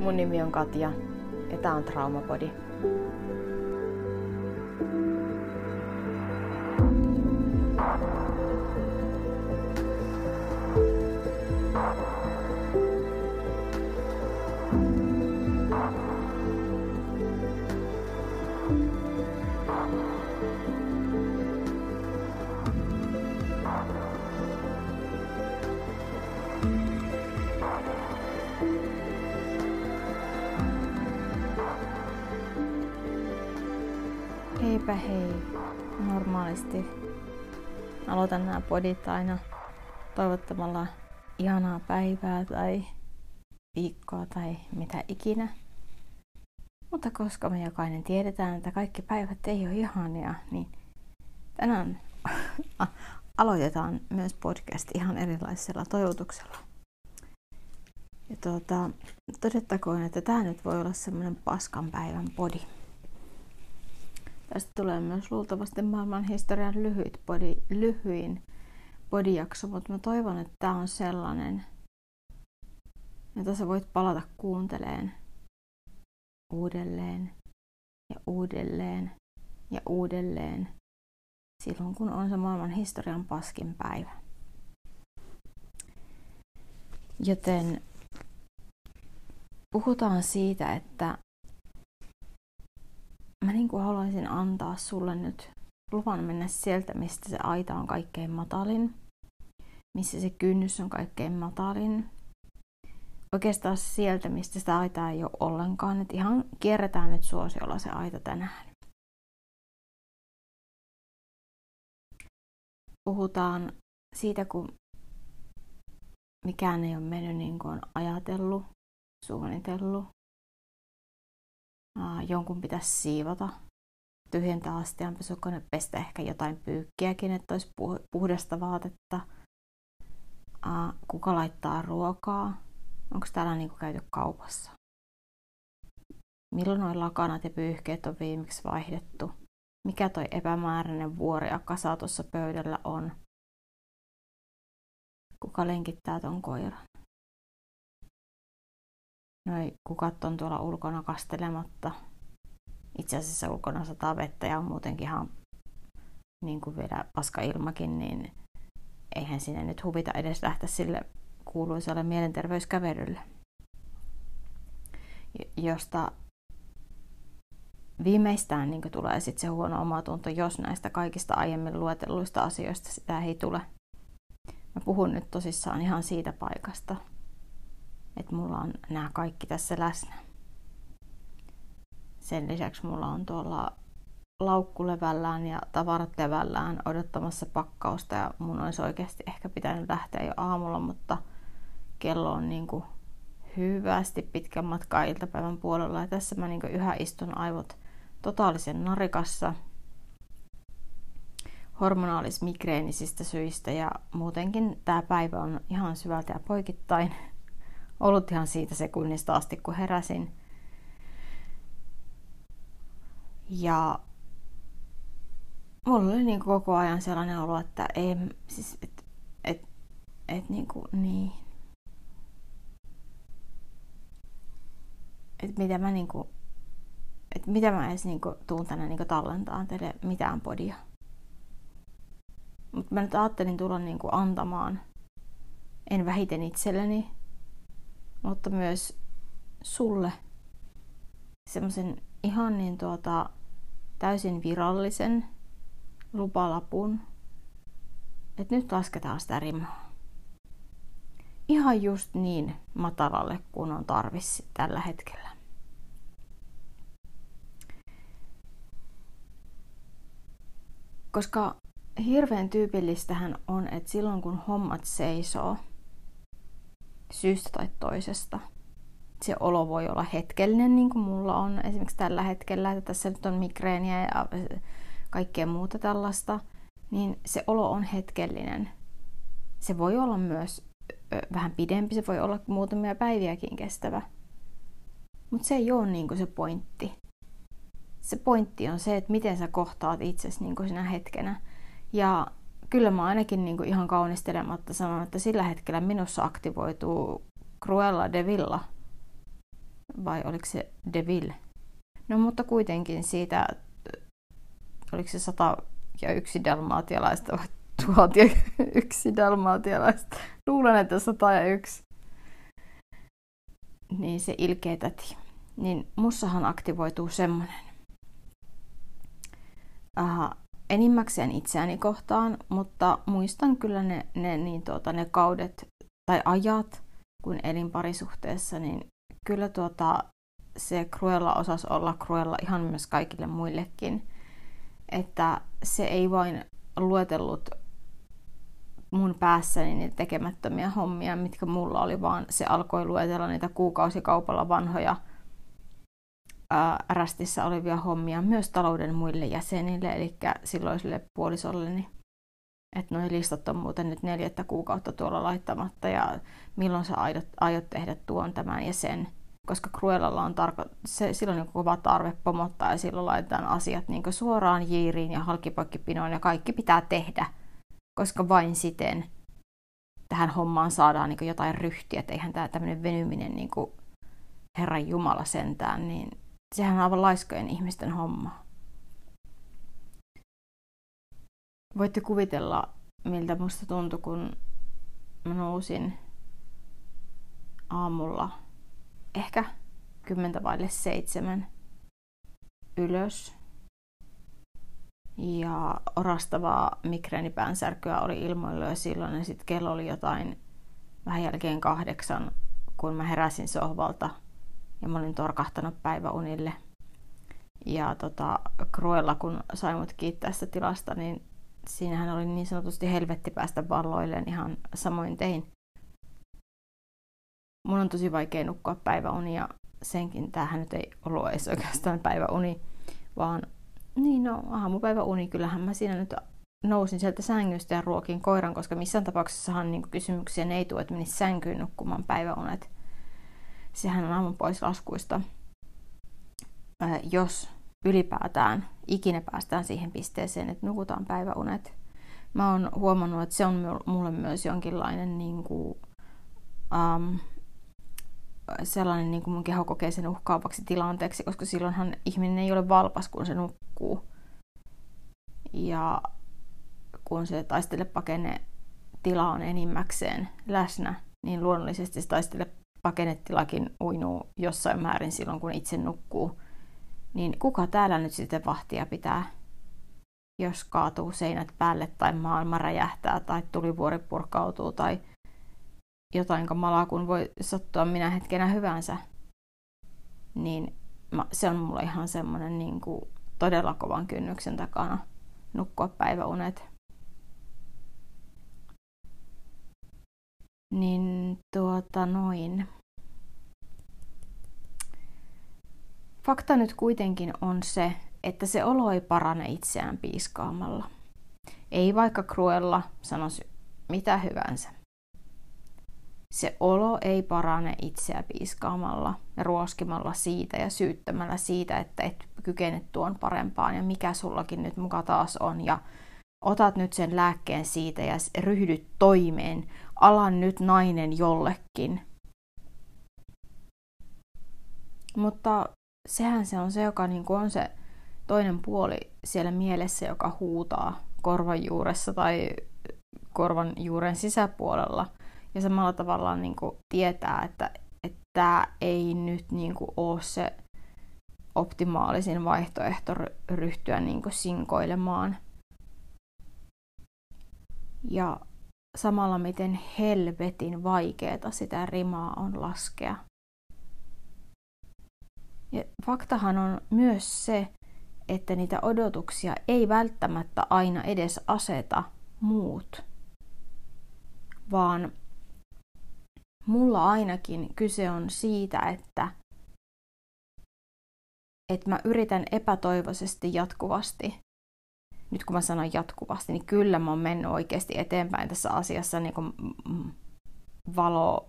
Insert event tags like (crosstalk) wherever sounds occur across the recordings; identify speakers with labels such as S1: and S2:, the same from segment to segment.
S1: Mun nimi on Katja ja tää on Traumapodi. Heipä hei. Normaalisti aloitan nämä podit aina toivottamalla ihanaa päivää tai viikkoa tai mitä ikinä. Mutta koska me jokainen tiedetään, että kaikki päivät ei ole ihania, niin tänään (laughs) aloitetaan myös podcast ihan erilaisella toivotuksella. Ja tuota, todettakoon, että tämä nyt voi olla semmoinen paskan päivän podi. Tästä tulee myös luultavasti maailman historian lyhyt body, lyhyin podijakso, mutta mä toivon, että tämä on sellainen, että sä voit palata kuunteleen uudelleen ja uudelleen ja uudelleen silloin, kun on se maailman historian paskin päivä. Joten puhutaan siitä, että mä kuin haluaisin antaa sulle nyt luvan mennä sieltä, mistä se aita on kaikkein matalin, missä se kynnys on kaikkein matalin. Oikeastaan sieltä, mistä sitä aitaa ei ole ollenkaan. Että ihan kierretään nyt suosiolla se aita tänään. Puhutaan siitä, kun mikään ei ole mennyt niin kuin on ajatellut, suunnitellut, jonkun pitäisi siivota, tyhjentää astianpesukone, pestä ehkä jotain pyykkiäkin, että olisi puhdasta vaatetta. Kuka laittaa ruokaa? Onko täällä niin käyty kaupassa? Milloin noin lakanat ja pyyhkeet on viimeksi vaihdettu? Mikä toi epämääräinen vuori ja kasa tuossa pöydällä on? Kuka lenkittää ton koiran? Noi kukat on tuolla ulkona kastelematta. Itse asiassa ulkona sataa vettä ja on muutenkin ihan niin kuin vielä paska ilmakin, niin eihän sinne nyt huvita edes lähteä sille kuuluisalle mielenterveyskävelylle, josta viimeistään niin tulee sitten se huono omatunto, jos näistä kaikista aiemmin luetelluista asioista sitä ei tule. Mä puhun nyt tosissaan ihan siitä paikasta, että mulla on nämä kaikki tässä läsnä. Sen lisäksi mulla on tuolla laukku levällään ja tavarat levällään odottamassa pakkausta ja mun olisi oikeasti ehkä pitänyt lähteä jo aamulla, mutta kello on niin kuin hyvästi pitkän matkaa iltapäivän puolella ja tässä mä niin yhä istun aivot totaalisen narikassa hormonaalis-migreenisistä syistä ja muutenkin tämä päivä on ihan syvältä ja poikittain ollut ihan siitä sekunnista asti, kun heräsin. Ja mulla oli niin koko ajan sellainen olo, että ei, siis, et, et, et niin kuin, niin. Että mitä mä niinku, että mitä mä edes niinku tuun tänne niinku tallentaan teille mitään podia. Mutta mä nyt ajattelin tulla niinku antamaan, en vähiten itselleni, mutta myös sulle semmoisen ihan niin tuota, täysin virallisen lupalapun, että nyt lasketaan sitä rimaa. Ihan just niin matalalle kuin on tarvis tällä hetkellä. Koska hirveän tyypillistähän on, että silloin kun hommat seisoo – syystä tai toisesta. Se olo voi olla hetkellinen, niin kuin mulla on esimerkiksi tällä hetkellä, että tässä nyt on migreeniä ja kaikkea muuta tällaista, niin se olo on hetkellinen. Se voi olla myös vähän pidempi, se voi olla muutamia päiviäkin kestävä. Mutta se ei ole niin se pointti. Se pointti on se, että miten sä kohtaat itsesi niin sinä hetkenä. Ja kyllä mä ainakin niin kuin ihan kaunistelematta sanon, että sillä hetkellä minussa aktivoituu Cruella de Villa. Vai oliko se de Ville? No mutta kuitenkin siitä, oliko se sata ja yksi dalmaatialaista vai (laughs) tuhat ja yksi dalmaatialaista. Luulen, että sata ja yksi. Niin se ilkeä täti. Niin mussahan aktivoituu semmonen. Aha, enimmäkseen itseäni kohtaan, mutta muistan kyllä ne, ne, niin tuota, ne kaudet tai ajat, kun elin parisuhteessa, niin kyllä tuota, se Cruella osasi olla Cruella ihan myös kaikille muillekin. Että se ei vain luetellut mun päässäni niitä tekemättömiä hommia, mitkä mulla oli, vaan se alkoi luetella niitä kuukausikaupalla vanhoja ää, rästissä olevia hommia myös talouden muille jäsenille, eli silloiselle puolisolleni. Että noi listat on muuten nyt neljättä kuukautta tuolla laittamatta ja milloin sä aiot, aiot tehdä tuon, tämän ja sen. Koska Cruellalla on tarko- se, silloin on kova tarve pomottaa ja silloin laitetaan asiat niin suoraan jiiriin ja halkipoikkipinoon ja kaikki pitää tehdä. Koska vain siten tähän hommaan saadaan niin jotain ryhtiä, että eihän tämä tämmöinen venyminen niin Herran Jumala sentään, niin sehän on aivan laiskojen ihmisten homma. Voitte kuvitella, miltä musta tuntui, kun mä nousin aamulla ehkä kymmentä vaille seitsemän ylös. Ja orastavaa migreenipäänsärkyä oli ilmoilla jo silloin ja sitten kello oli jotain vähän jälkeen kahdeksan, kun mä heräsin sohvalta ja mä olin torkahtanut päiväunille. Ja tota, Cruella, kun sai mut kiittää sitä tilasta, niin siinähän oli niin sanotusti helvetti päästä valloilleen ihan samoin tein. Mun on tosi vaikea nukkua päiväunia. Senkin tähän nyt ei ollut edes oikeastaan päiväuni, vaan niin no aamupäiväuni. Kyllähän mä siinä nyt nousin sieltä sängystä ja ruokin koiran, koska missään tapauksessahan niin kysymyksiä ei tule, että menisi sänkyyn nukkumaan päiväunet. Sehän on aamun pois laskuista. jos ylipäätään ikinä päästään siihen pisteeseen, että nukutaan päiväunet. Mä oon huomannut, että se on mulle myös jonkinlainen niin kuin, um, sellainen niin kuin mun keho kokee sen uhkaavaksi tilanteeksi, koska silloinhan ihminen ei ole valpas, kun se nukkuu. Ja kun se taistele pakene tila on enimmäkseen läsnä, niin luonnollisesti se taistele pakennetilakin uinuu jossain määrin silloin, kun itse nukkuu. Niin kuka täällä nyt sitten vahtia pitää, jos kaatuu seinät päälle tai maailma räjähtää tai tulivuori purkautuu tai jotain kamalaa, kun voi sattua minä hetkenä hyvänsä. Niin se on mulle ihan semmoinen niin todella kovan kynnyksen takana nukkua päiväunet. Niin tuota noin. Fakta nyt kuitenkin on se, että se olo ei parane itseään piiskaamalla. Ei vaikka Cruella sanoisi mitä hyvänsä. Se olo ei parane itseä piiskaamalla ja ruoskimalla siitä ja syyttämällä siitä, että et kykene tuon parempaan ja mikä sullakin nyt muka taas on ja otat nyt sen lääkkeen siitä ja ryhdyt toimeen, alan nyt nainen jollekin. Mutta sehän se on se, joka niin kuin on se toinen puoli siellä mielessä, joka huutaa korvan juuressa tai korvan juuren sisäpuolella. Ja samalla tavalla niin kuin tietää, että tämä ei nyt niin kuin ole se optimaalisin vaihtoehto ryhtyä niin kuin sinkoilemaan – ja samalla miten helvetin vaikeeta sitä rimaa on laskea. Ja faktahan on myös se, että niitä odotuksia ei välttämättä aina edes aseta muut, vaan mulla ainakin kyse on siitä, että, että mä yritän epätoivoisesti jatkuvasti nyt kun mä sanon jatkuvasti, niin kyllä mä oon mennyt oikeasti eteenpäin tässä asiassa niin kuin valo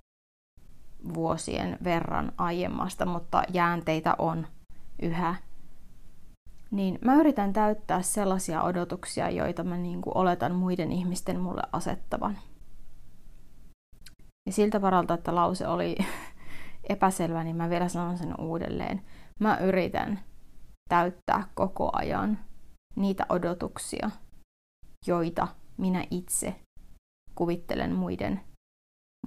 S1: vuosien verran aiemmasta, mutta jäänteitä on yhä. niin mä yritän täyttää sellaisia odotuksia, joita mä niin kuin oletan muiden ihmisten mulle asettavan. Ja siltä varalta, että lause oli (laughs) epäselvä, niin mä vielä sanon sen uudelleen. Mä yritän täyttää koko ajan niitä odotuksia, joita minä itse kuvittelen muiden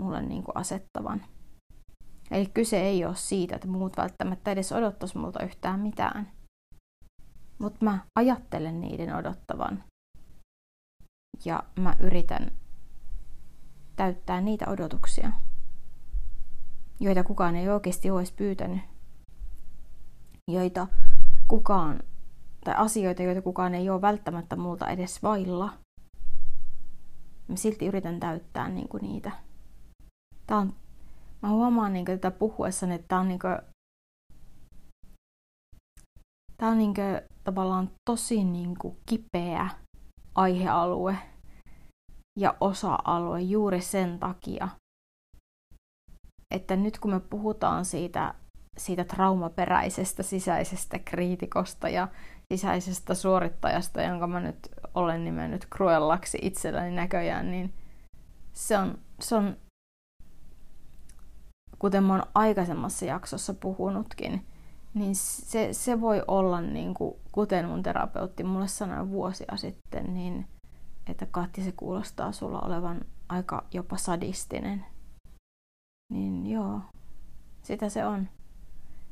S1: mulle niin kuin asettavan. Eli kyse ei ole siitä, että muut välttämättä edes odottaisi multa yhtään mitään. Mutta mä ajattelen niiden odottavan. Ja mä yritän täyttää niitä odotuksia, joita kukaan ei oikeasti olisi pyytänyt. Joita kukaan, tai asioita, joita kukaan ei ole välttämättä multa edes vailla. Mä silti yritän täyttää niin kuin niitä. Tää on, mä huomaan niin kuin, tätä puhuessani, että tää on niin kuin, tää on niin kuin, tavallaan tosi niin kuin, kipeä aihealue ja osa-alue juuri sen takia, että nyt kun me puhutaan siitä, siitä traumaperäisestä sisäisestä kriitikosta ja sisäisestä suorittajasta, jonka mä nyt olen nimennyt Cruellaksi itselläni näköjään, niin se on, se on kuten mä oon aikaisemmassa jaksossa puhunutkin, niin se, se voi olla, niin kuin, kuten mun terapeutti mulle sanoi vuosia sitten, niin että Katti se kuulostaa sulla olevan aika jopa sadistinen. Niin joo, sitä se on.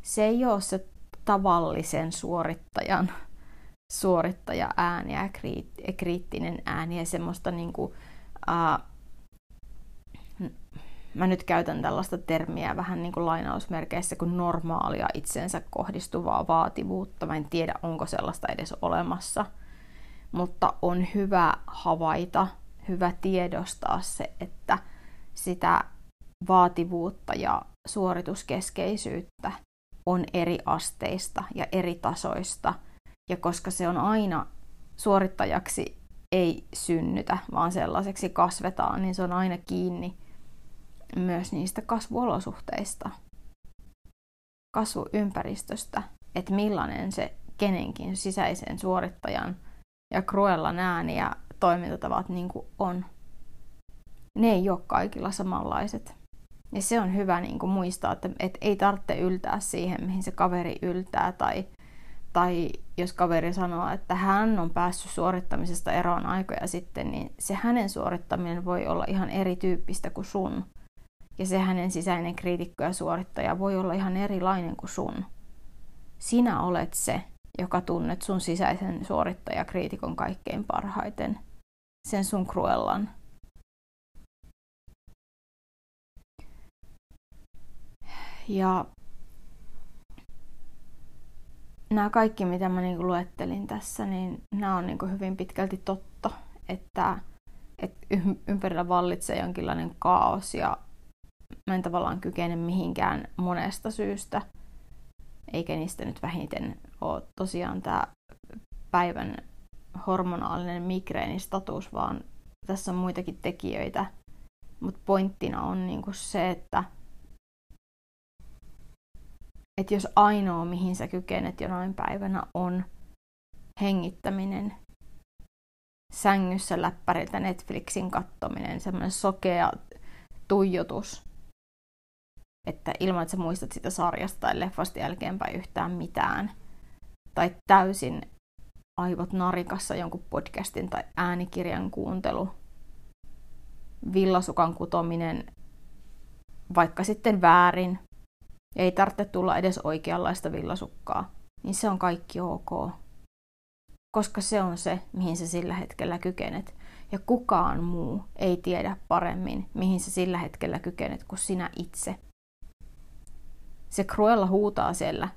S1: Se ei ole se tavallisen suorittajan suorittaja ääni ja kriittinen ääni ja semmoista niinku, uh, mä nyt käytän tällaista termiä vähän niin kuin lainausmerkeissä kuin normaalia itsensä kohdistuvaa vaativuutta. Mä en tiedä, onko sellaista edes olemassa. Mutta on hyvä havaita, hyvä tiedostaa se, että sitä vaativuutta ja suorituskeskeisyyttä on eri asteista ja eri tasoista. Ja koska se on aina suorittajaksi ei synnytä, vaan sellaiseksi kasvetaan, niin se on aina kiinni myös niistä kasvuolosuhteista, kasvuympäristöstä, että millainen se kenenkin sisäisen suorittajan ja Cruellan ääni ja toimintatavat niin on. Ne ei ole kaikilla samanlaiset. Ja se on hyvä niin kuin muistaa, että, että ei tarvitse yltää siihen, mihin se kaveri yltää. Tai, tai jos kaveri sanoo, että hän on päässyt suorittamisesta eroon aikoja sitten, niin se hänen suorittaminen voi olla ihan erityyppistä kuin sun. Ja se hänen sisäinen kriitikko ja suorittaja voi olla ihan erilainen kuin sun. Sinä olet se, joka tunnet sun sisäisen suorittajakriitikon kaikkein parhaiten. Sen sun kruellan. Ja nämä kaikki, mitä mä niinku luettelin tässä, niin nämä on niinku hyvin pitkälti totta, että, että ympärillä vallitsee jonkinlainen kaos ja mä en tavallaan kykene mihinkään monesta syystä, eikä niistä nyt vähiten ole tosiaan tämä päivän hormonaalinen migreenistatus, vaan tässä on muitakin tekijöitä. Mutta pointtina on niinku se, että et jos ainoa, mihin sä kykenet jonain päivänä, on hengittäminen, sängyssä läppäriltä Netflixin kattominen, semmoinen sokea tuijotus, että ilman, että sä muistat sitä sarjasta tai leffasta jälkeenpäin yhtään mitään. Tai täysin aivot narikassa jonkun podcastin tai äänikirjan kuuntelu. Villasukan kutominen vaikka sitten väärin. Ei tarvitse tulla edes oikeanlaista villasukkaa. Niin se on kaikki ok. Koska se on se, mihin sä sillä hetkellä kykenet. Ja kukaan muu ei tiedä paremmin, mihin sä sillä hetkellä kykenet kuin sinä itse se Cruella huutaa siellä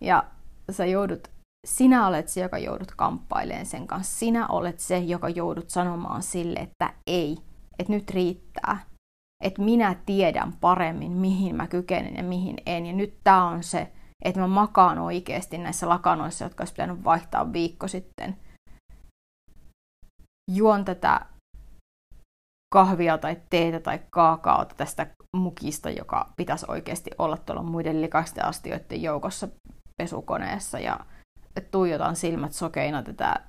S1: ja sä joudut, sinä olet se, joka joudut kamppailemaan sen kanssa. Sinä olet se, joka joudut sanomaan sille, että ei, että nyt riittää. Että minä tiedän paremmin, mihin mä kykenen ja mihin en. Ja nyt tää on se, että mä makaan oikeasti näissä lakanoissa, jotka olisi pitänyt vaihtaa viikko sitten. Juon tätä kahvia tai teetä tai kaakaota tästä mukista, joka pitäisi oikeasti olla tuolla muiden likaisten astioiden joukossa pesukoneessa ja tuijotan silmät sokeina tätä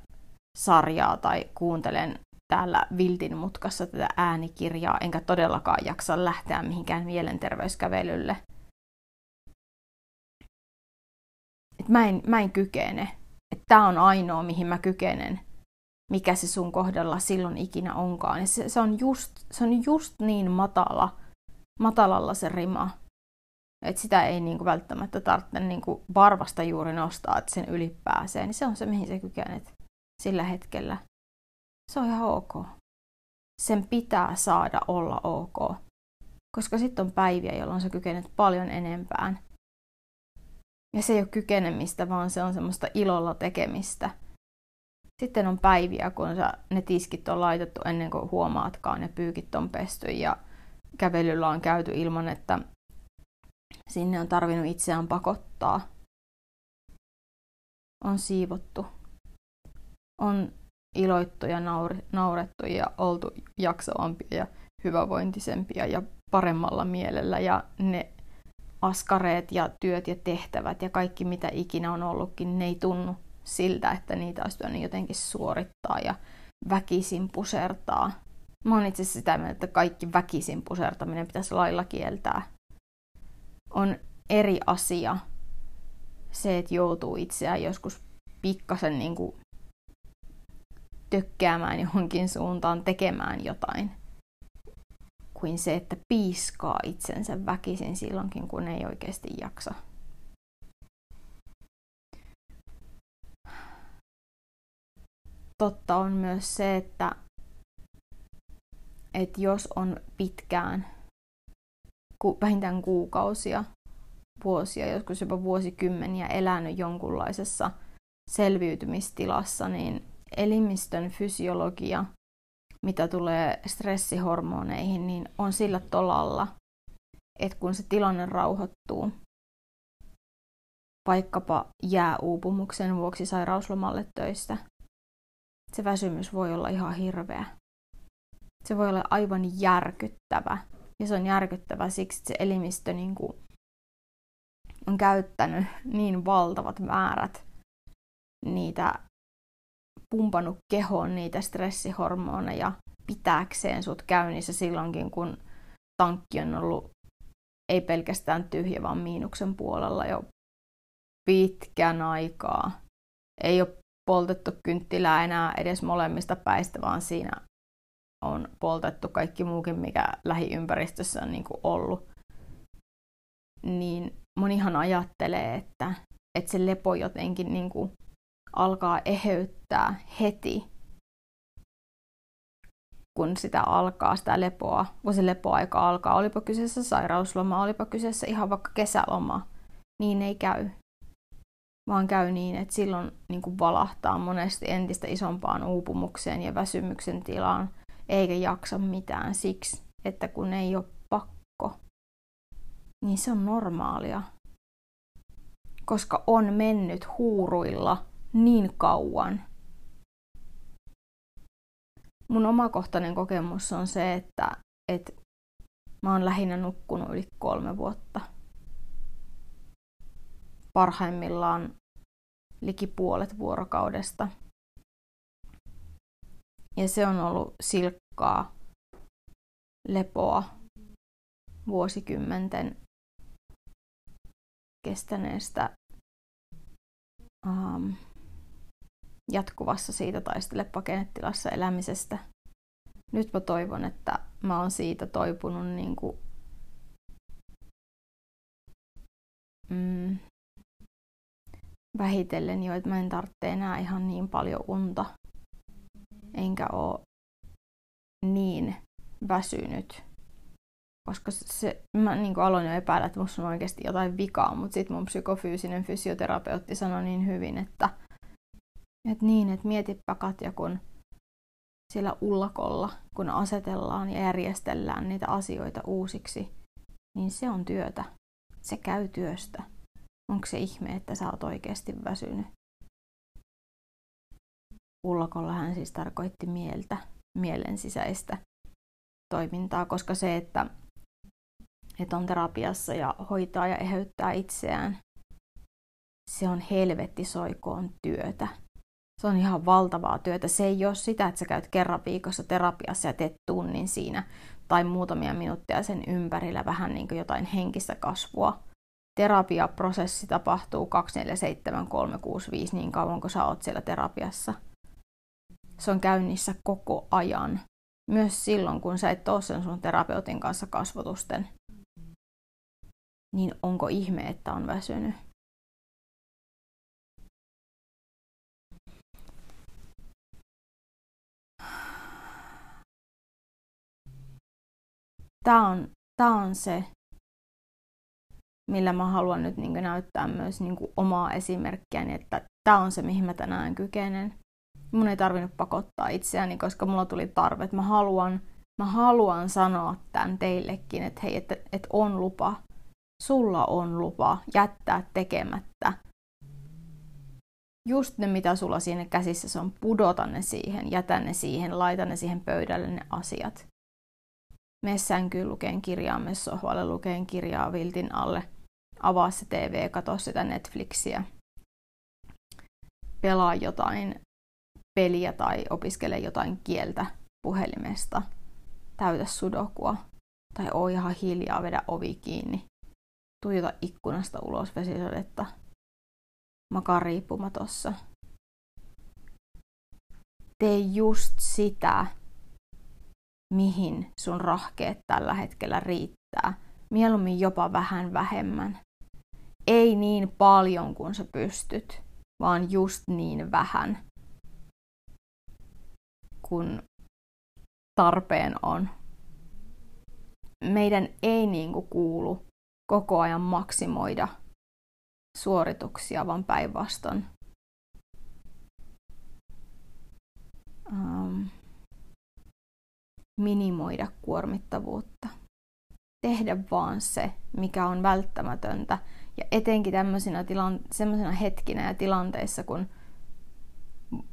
S1: sarjaa tai kuuntelen täällä Viltin mutkassa tätä äänikirjaa, enkä todellakaan jaksa lähteä mihinkään mielenterveyskävelylle. Et mä, en, mä en kykene. Tämä on ainoa, mihin mä kykenen, mikä se sun kohdalla silloin ikinä onkaan. Se, se, on just, se on just niin matala, matalalla se rima, että sitä ei niinku välttämättä tarvitse niinku varvasta juuri nostaa, että sen yli pääsee. Niin se on se, mihin sä kykenet sillä hetkellä. Se on ihan ok. Sen pitää saada olla ok. Koska sitten on päiviä, jolloin sä kykenet paljon enempään. Ja se ei ole kykenemistä, vaan se on semmoista ilolla tekemistä. Sitten on päiviä, kun sä, ne tiskit on laitettu ennen kuin huomaatkaan, ne pyykit on pesty ja kävelyllä on käyty ilman, että sinne on tarvinnut itseään pakottaa. On siivottu. On iloittu ja naurettu ja oltu jaksavampia ja hyvävointisempia ja paremmalla mielellä ja ne askareet ja työt ja tehtävät ja kaikki mitä ikinä on ollutkin, ne ei tunnu siltä, että niitä olisi pitänyt jotenkin suorittaa ja väkisin pusertaa. Mä oon itse sitä mieltä, että kaikki väkisin pusertaminen pitäisi lailla kieltää. On eri asia se, että joutuu itseään joskus pikkasen niin kuin tökkäämään johonkin suuntaan, tekemään jotain, kuin se, että piiskaa itsensä väkisin silloinkin, kun ei oikeasti jaksa. Totta on myös se, että, että jos on pitkään, vähintään kuukausia, vuosia, joskus jopa vuosikymmeniä elänyt jonkunlaisessa selviytymistilassa, niin elimistön fysiologia, mitä tulee stressihormoneihin, niin on sillä tolalla, että kun se tilanne rauhoittuu, vaikkapa jääuupumuksen vuoksi sairauslomalle töistä, se väsymys voi olla ihan hirveä. Se voi olla aivan järkyttävä. Ja se on järkyttävä siksi, että se elimistö niin kuin on käyttänyt niin valtavat määrät niitä pumpannut kehoon niitä stressihormoneja pitääkseen sut käynnissä silloinkin, kun tankki on ollut ei pelkästään tyhjä, vaan miinuksen puolella jo pitkän aikaa. Ei ole poltettu kynttilää enää edes molemmista päistä, vaan siinä on poltettu kaikki muukin, mikä lähiympäristössä on niin kuin ollut. Niin monihan ajattelee, että, että se lepo jotenkin niin kuin alkaa eheyttää heti, kun sitä alkaa, sitä lepoa, kun se lepoaika alkaa, olipa kyseessä sairausloma, olipa kyseessä ihan vaikka kesäloma, niin ei käy. Vaan käy niin, että silloin niin kuin valahtaa monesti entistä isompaan uupumukseen ja väsymyksen tilaan, eikä jaksa mitään siksi, että kun ei ole pakko, niin se on normaalia. Koska on mennyt huuruilla niin kauan. Mun omakohtainen kokemus on se, että, että mä oon lähinnä nukkunut yli kolme vuotta. Parhaimmillaan liki puolet vuorokaudesta. Ja se on ollut silkkaa lepoa vuosikymmenten kestäneestä um, jatkuvassa siitä taistele pakenetilassa elämisestä. Nyt mä toivon, että mä oon siitä toipunut niin kuin, mm, vähitellen jo, että mä en tarvitse enää ihan niin paljon unta. Enkä oo niin väsynyt. Koska se, mä niin aloin jo epäillä, että musta on oikeasti jotain vikaa, mutta sitten mun psykofyysinen fysioterapeutti sanoi niin hyvin, että – et niin, että mietipä Katja, kun siellä ullakolla, kun asetellaan ja järjestellään niitä asioita uusiksi, niin se on työtä. Se käy työstä. Onko se ihme, että sä oot oikeasti väsynyt? Ullakolla hän siis tarkoitti mieltä, mielen sisäistä toimintaa, koska se, että, että on terapiassa ja hoitaa ja eheyttää itseään, se on helvetti soikoon työtä. Se on ihan valtavaa työtä. Se ei ole sitä, että sä käyt kerran viikossa terapiassa ja teet tunnin siinä tai muutamia minuutteja sen ympärillä vähän niin kuin jotain henkistä kasvua. Terapiaprosessi tapahtuu 247365 niin kauan kuin sä oot siellä terapiassa. Se on käynnissä koko ajan. Myös silloin, kun sä et ole sen sun terapeutin kanssa kasvotusten. Niin onko ihme, että on väsynyt? Tämä on, tämä on se, millä mä haluan nyt niin näyttää myös niin omaa esimerkkiäni, että tämä on se, mihin mä tänään kykenen. Mun ei tarvinnut pakottaa itseäni, koska mulla tuli tarve, että mä haluan, mä haluan sanoa tämän teillekin, että hei, että, että on lupa. Sulla on lupa jättää tekemättä. Just ne, mitä sulla siinä käsissä on, pudota ne siihen, jätä ne siihen, laita ne siihen pöydälle ne asiat. Mene sänkyyn lukeen kirjaa, mene sohvalle lukeen kirjaa viltin alle. Avaa se TV, katso sitä Netflixiä. Pelaa jotain peliä tai opiskele jotain kieltä puhelimesta. Täytä sudokua. Tai oo ihan hiljaa, vedä ovi kiinni. Tuijota ikkunasta ulos vesisadetta. Makaa riippumatossa. Tee just sitä, mihin sun rahkeet tällä hetkellä riittää. Mieluummin jopa vähän vähemmän. Ei niin paljon kuin sä pystyt, vaan just niin vähän kun tarpeen on. Meidän ei niin kuin kuulu koko ajan maksimoida suorituksia, vaan päinvastoin. Um, minimoida kuormittavuutta. Tehdä vaan se, mikä on välttämätöntä. Ja etenkin tämmöisinä tilan- hetkinä ja tilanteissa, kun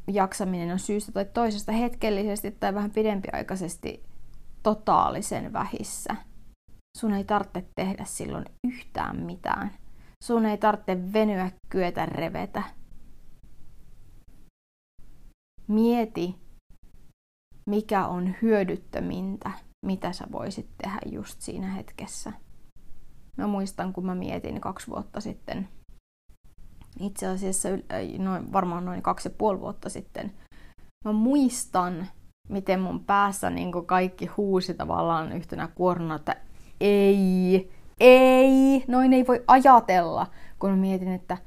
S1: jaksaminen on syystä tai toisesta hetkellisesti tai vähän pidempiaikaisesti totaalisen vähissä. Sun ei tarvitse tehdä silloin yhtään mitään. Sun ei tarvitse venyä, kyetä, revetä. Mieti, mikä on hyödyttömintä, mitä sä voisit tehdä just siinä hetkessä. Mä muistan, kun mä mietin kaksi vuotta sitten itse asiassa noin, varmaan noin kaksi ja puoli vuotta sitten. Mä muistan, miten mun päässä niin kaikki huusi tavallaan yhtenä kuorona, että ei, ei, noin ei voi ajatella, kun mä mietin, että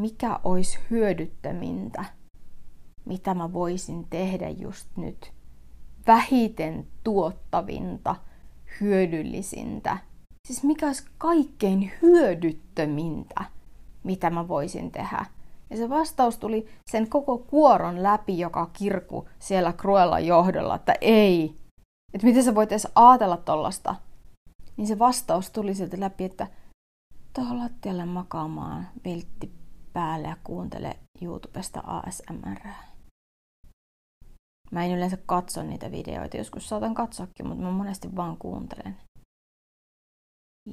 S1: mikä olisi hyödyttämintä, mitä mä voisin tehdä just nyt. Vähiten tuottavinta, hyödyllisintä. Siis mikä olisi kaikkein hyödyttömintä mitä mä voisin tehdä. Ja se vastaus tuli sen koko kuoron läpi, joka kirku siellä Cruella johdolla, että ei. Että miten sä voit edes ajatella tollasta. Niin se vastaus tuli sieltä läpi, että tuohon lattialle makaamaan viltti päälle ja kuuntele YouTubesta ASMR. Mä en yleensä katso niitä videoita, joskus saatan katsoakin, mutta mä monesti vaan kuuntelen.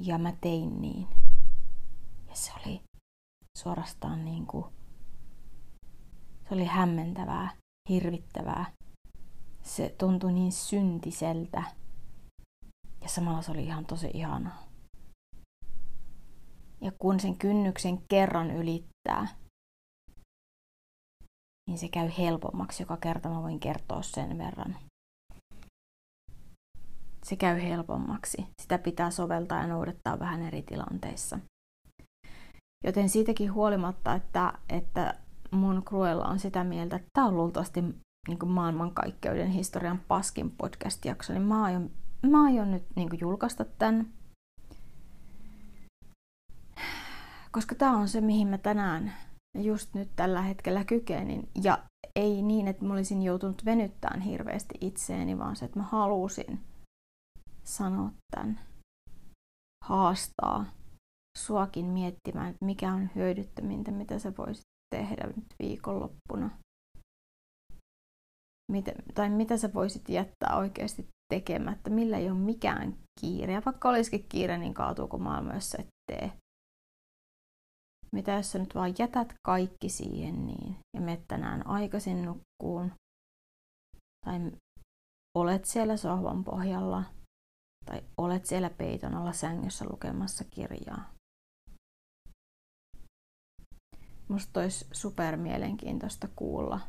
S1: Ja mä tein niin. Ja se oli suorastaan niin kuin, se oli hämmentävää, hirvittävää. Se tuntui niin syntiseltä. Ja samalla se oli ihan tosi ihanaa. Ja kun sen kynnyksen kerran ylittää, niin se käy helpommaksi. Joka kerta mä voin kertoa sen verran. Se käy helpommaksi. Sitä pitää soveltaa ja noudattaa vähän eri tilanteissa. Joten siitäkin huolimatta, että, että mun Cruella on sitä mieltä, että tämä on luultavasti niin maailmankaikkeuden historian paskin podcast-jakso, niin mä aion, mä aion nyt niin julkaista tämän. Koska tämä on se, mihin mä tänään just nyt tällä hetkellä kykenin. Ja ei niin, että mä olisin joutunut venyttämään hirveästi itseeni, vaan se, että mä halusin sanoa tämän. Haastaa suakin miettimään, että mikä on hyödyttämintä, mitä sä voisit tehdä nyt viikonloppuna. Mitä, tai mitä sä voisit jättää oikeasti tekemättä, millä ei ole mikään kiire. Ja vaikka olisikin kiire, niin kaatuuko maailma, jos sä et tee. Mitä jos sä nyt vaan jätät kaikki siihen niin ja menet tänään aikaisin nukkuun tai olet siellä sohvan pohjalla tai olet siellä peiton alla sängyssä lukemassa kirjaa. Musta olisi super mielenkiintoista kuulla,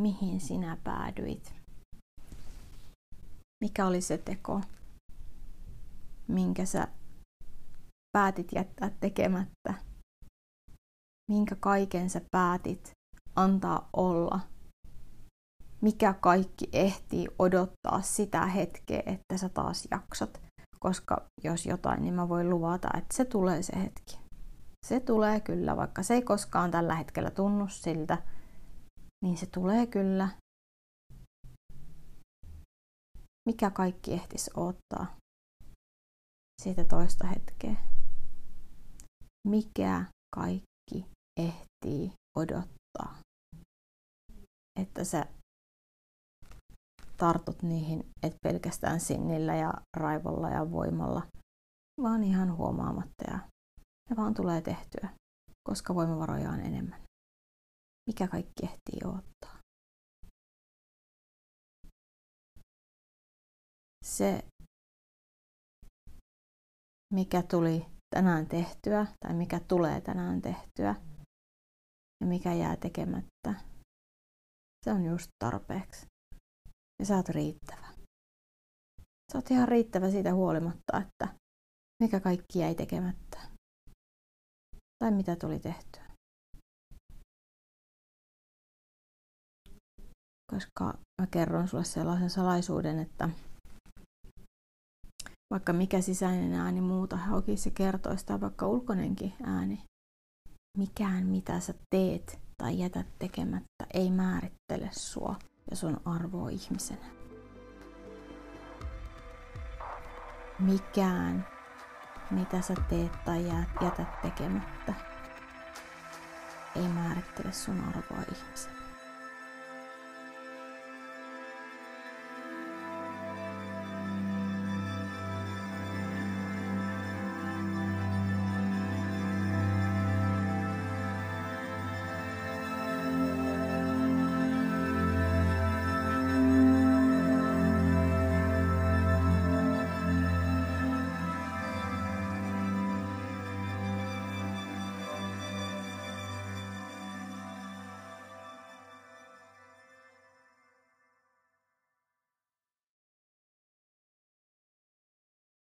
S1: mihin sinä päädyit. Mikä oli se teko, minkä sä päätit jättää tekemättä? Minkä kaiken sä päätit antaa olla? Mikä kaikki ehtii odottaa sitä hetkeä, että sä taas jaksat? Koska jos jotain, niin mä voin luvata, että se tulee se hetki. Se tulee kyllä, vaikka se ei koskaan tällä hetkellä tunnu siltä, niin se tulee kyllä. Mikä kaikki ehtis odottaa siitä toista hetkeä? Mikä kaikki ehtii odottaa? Että sä tartut niihin, et pelkästään sinnillä ja raivolla ja voimalla, vaan ihan huomaamatta ja ne vaan tulee tehtyä, koska voimavaroja on enemmän. Mikä kaikki ehtii odottaa? Se, mikä tuli tänään tehtyä tai mikä tulee tänään tehtyä ja mikä jää tekemättä, se on just tarpeeksi. Ja sä oot riittävä. Sä oot ihan riittävä siitä huolimatta, että mikä kaikki jäi tekemättä. Tai mitä tuli tehtyä. Koska mä kerron sulle sellaisen salaisuuden, että vaikka mikä sisäinen ääni muuta hauki se kertoisi tai vaikka ulkonenkin ääni, mikään mitä sä teet tai jätät tekemättä ei määrittele sua ja sun arvoa ihmisenä. Mikään, mitä sä teet tai jätät tekemättä, ei määrittele sun arvoa ihmisenä.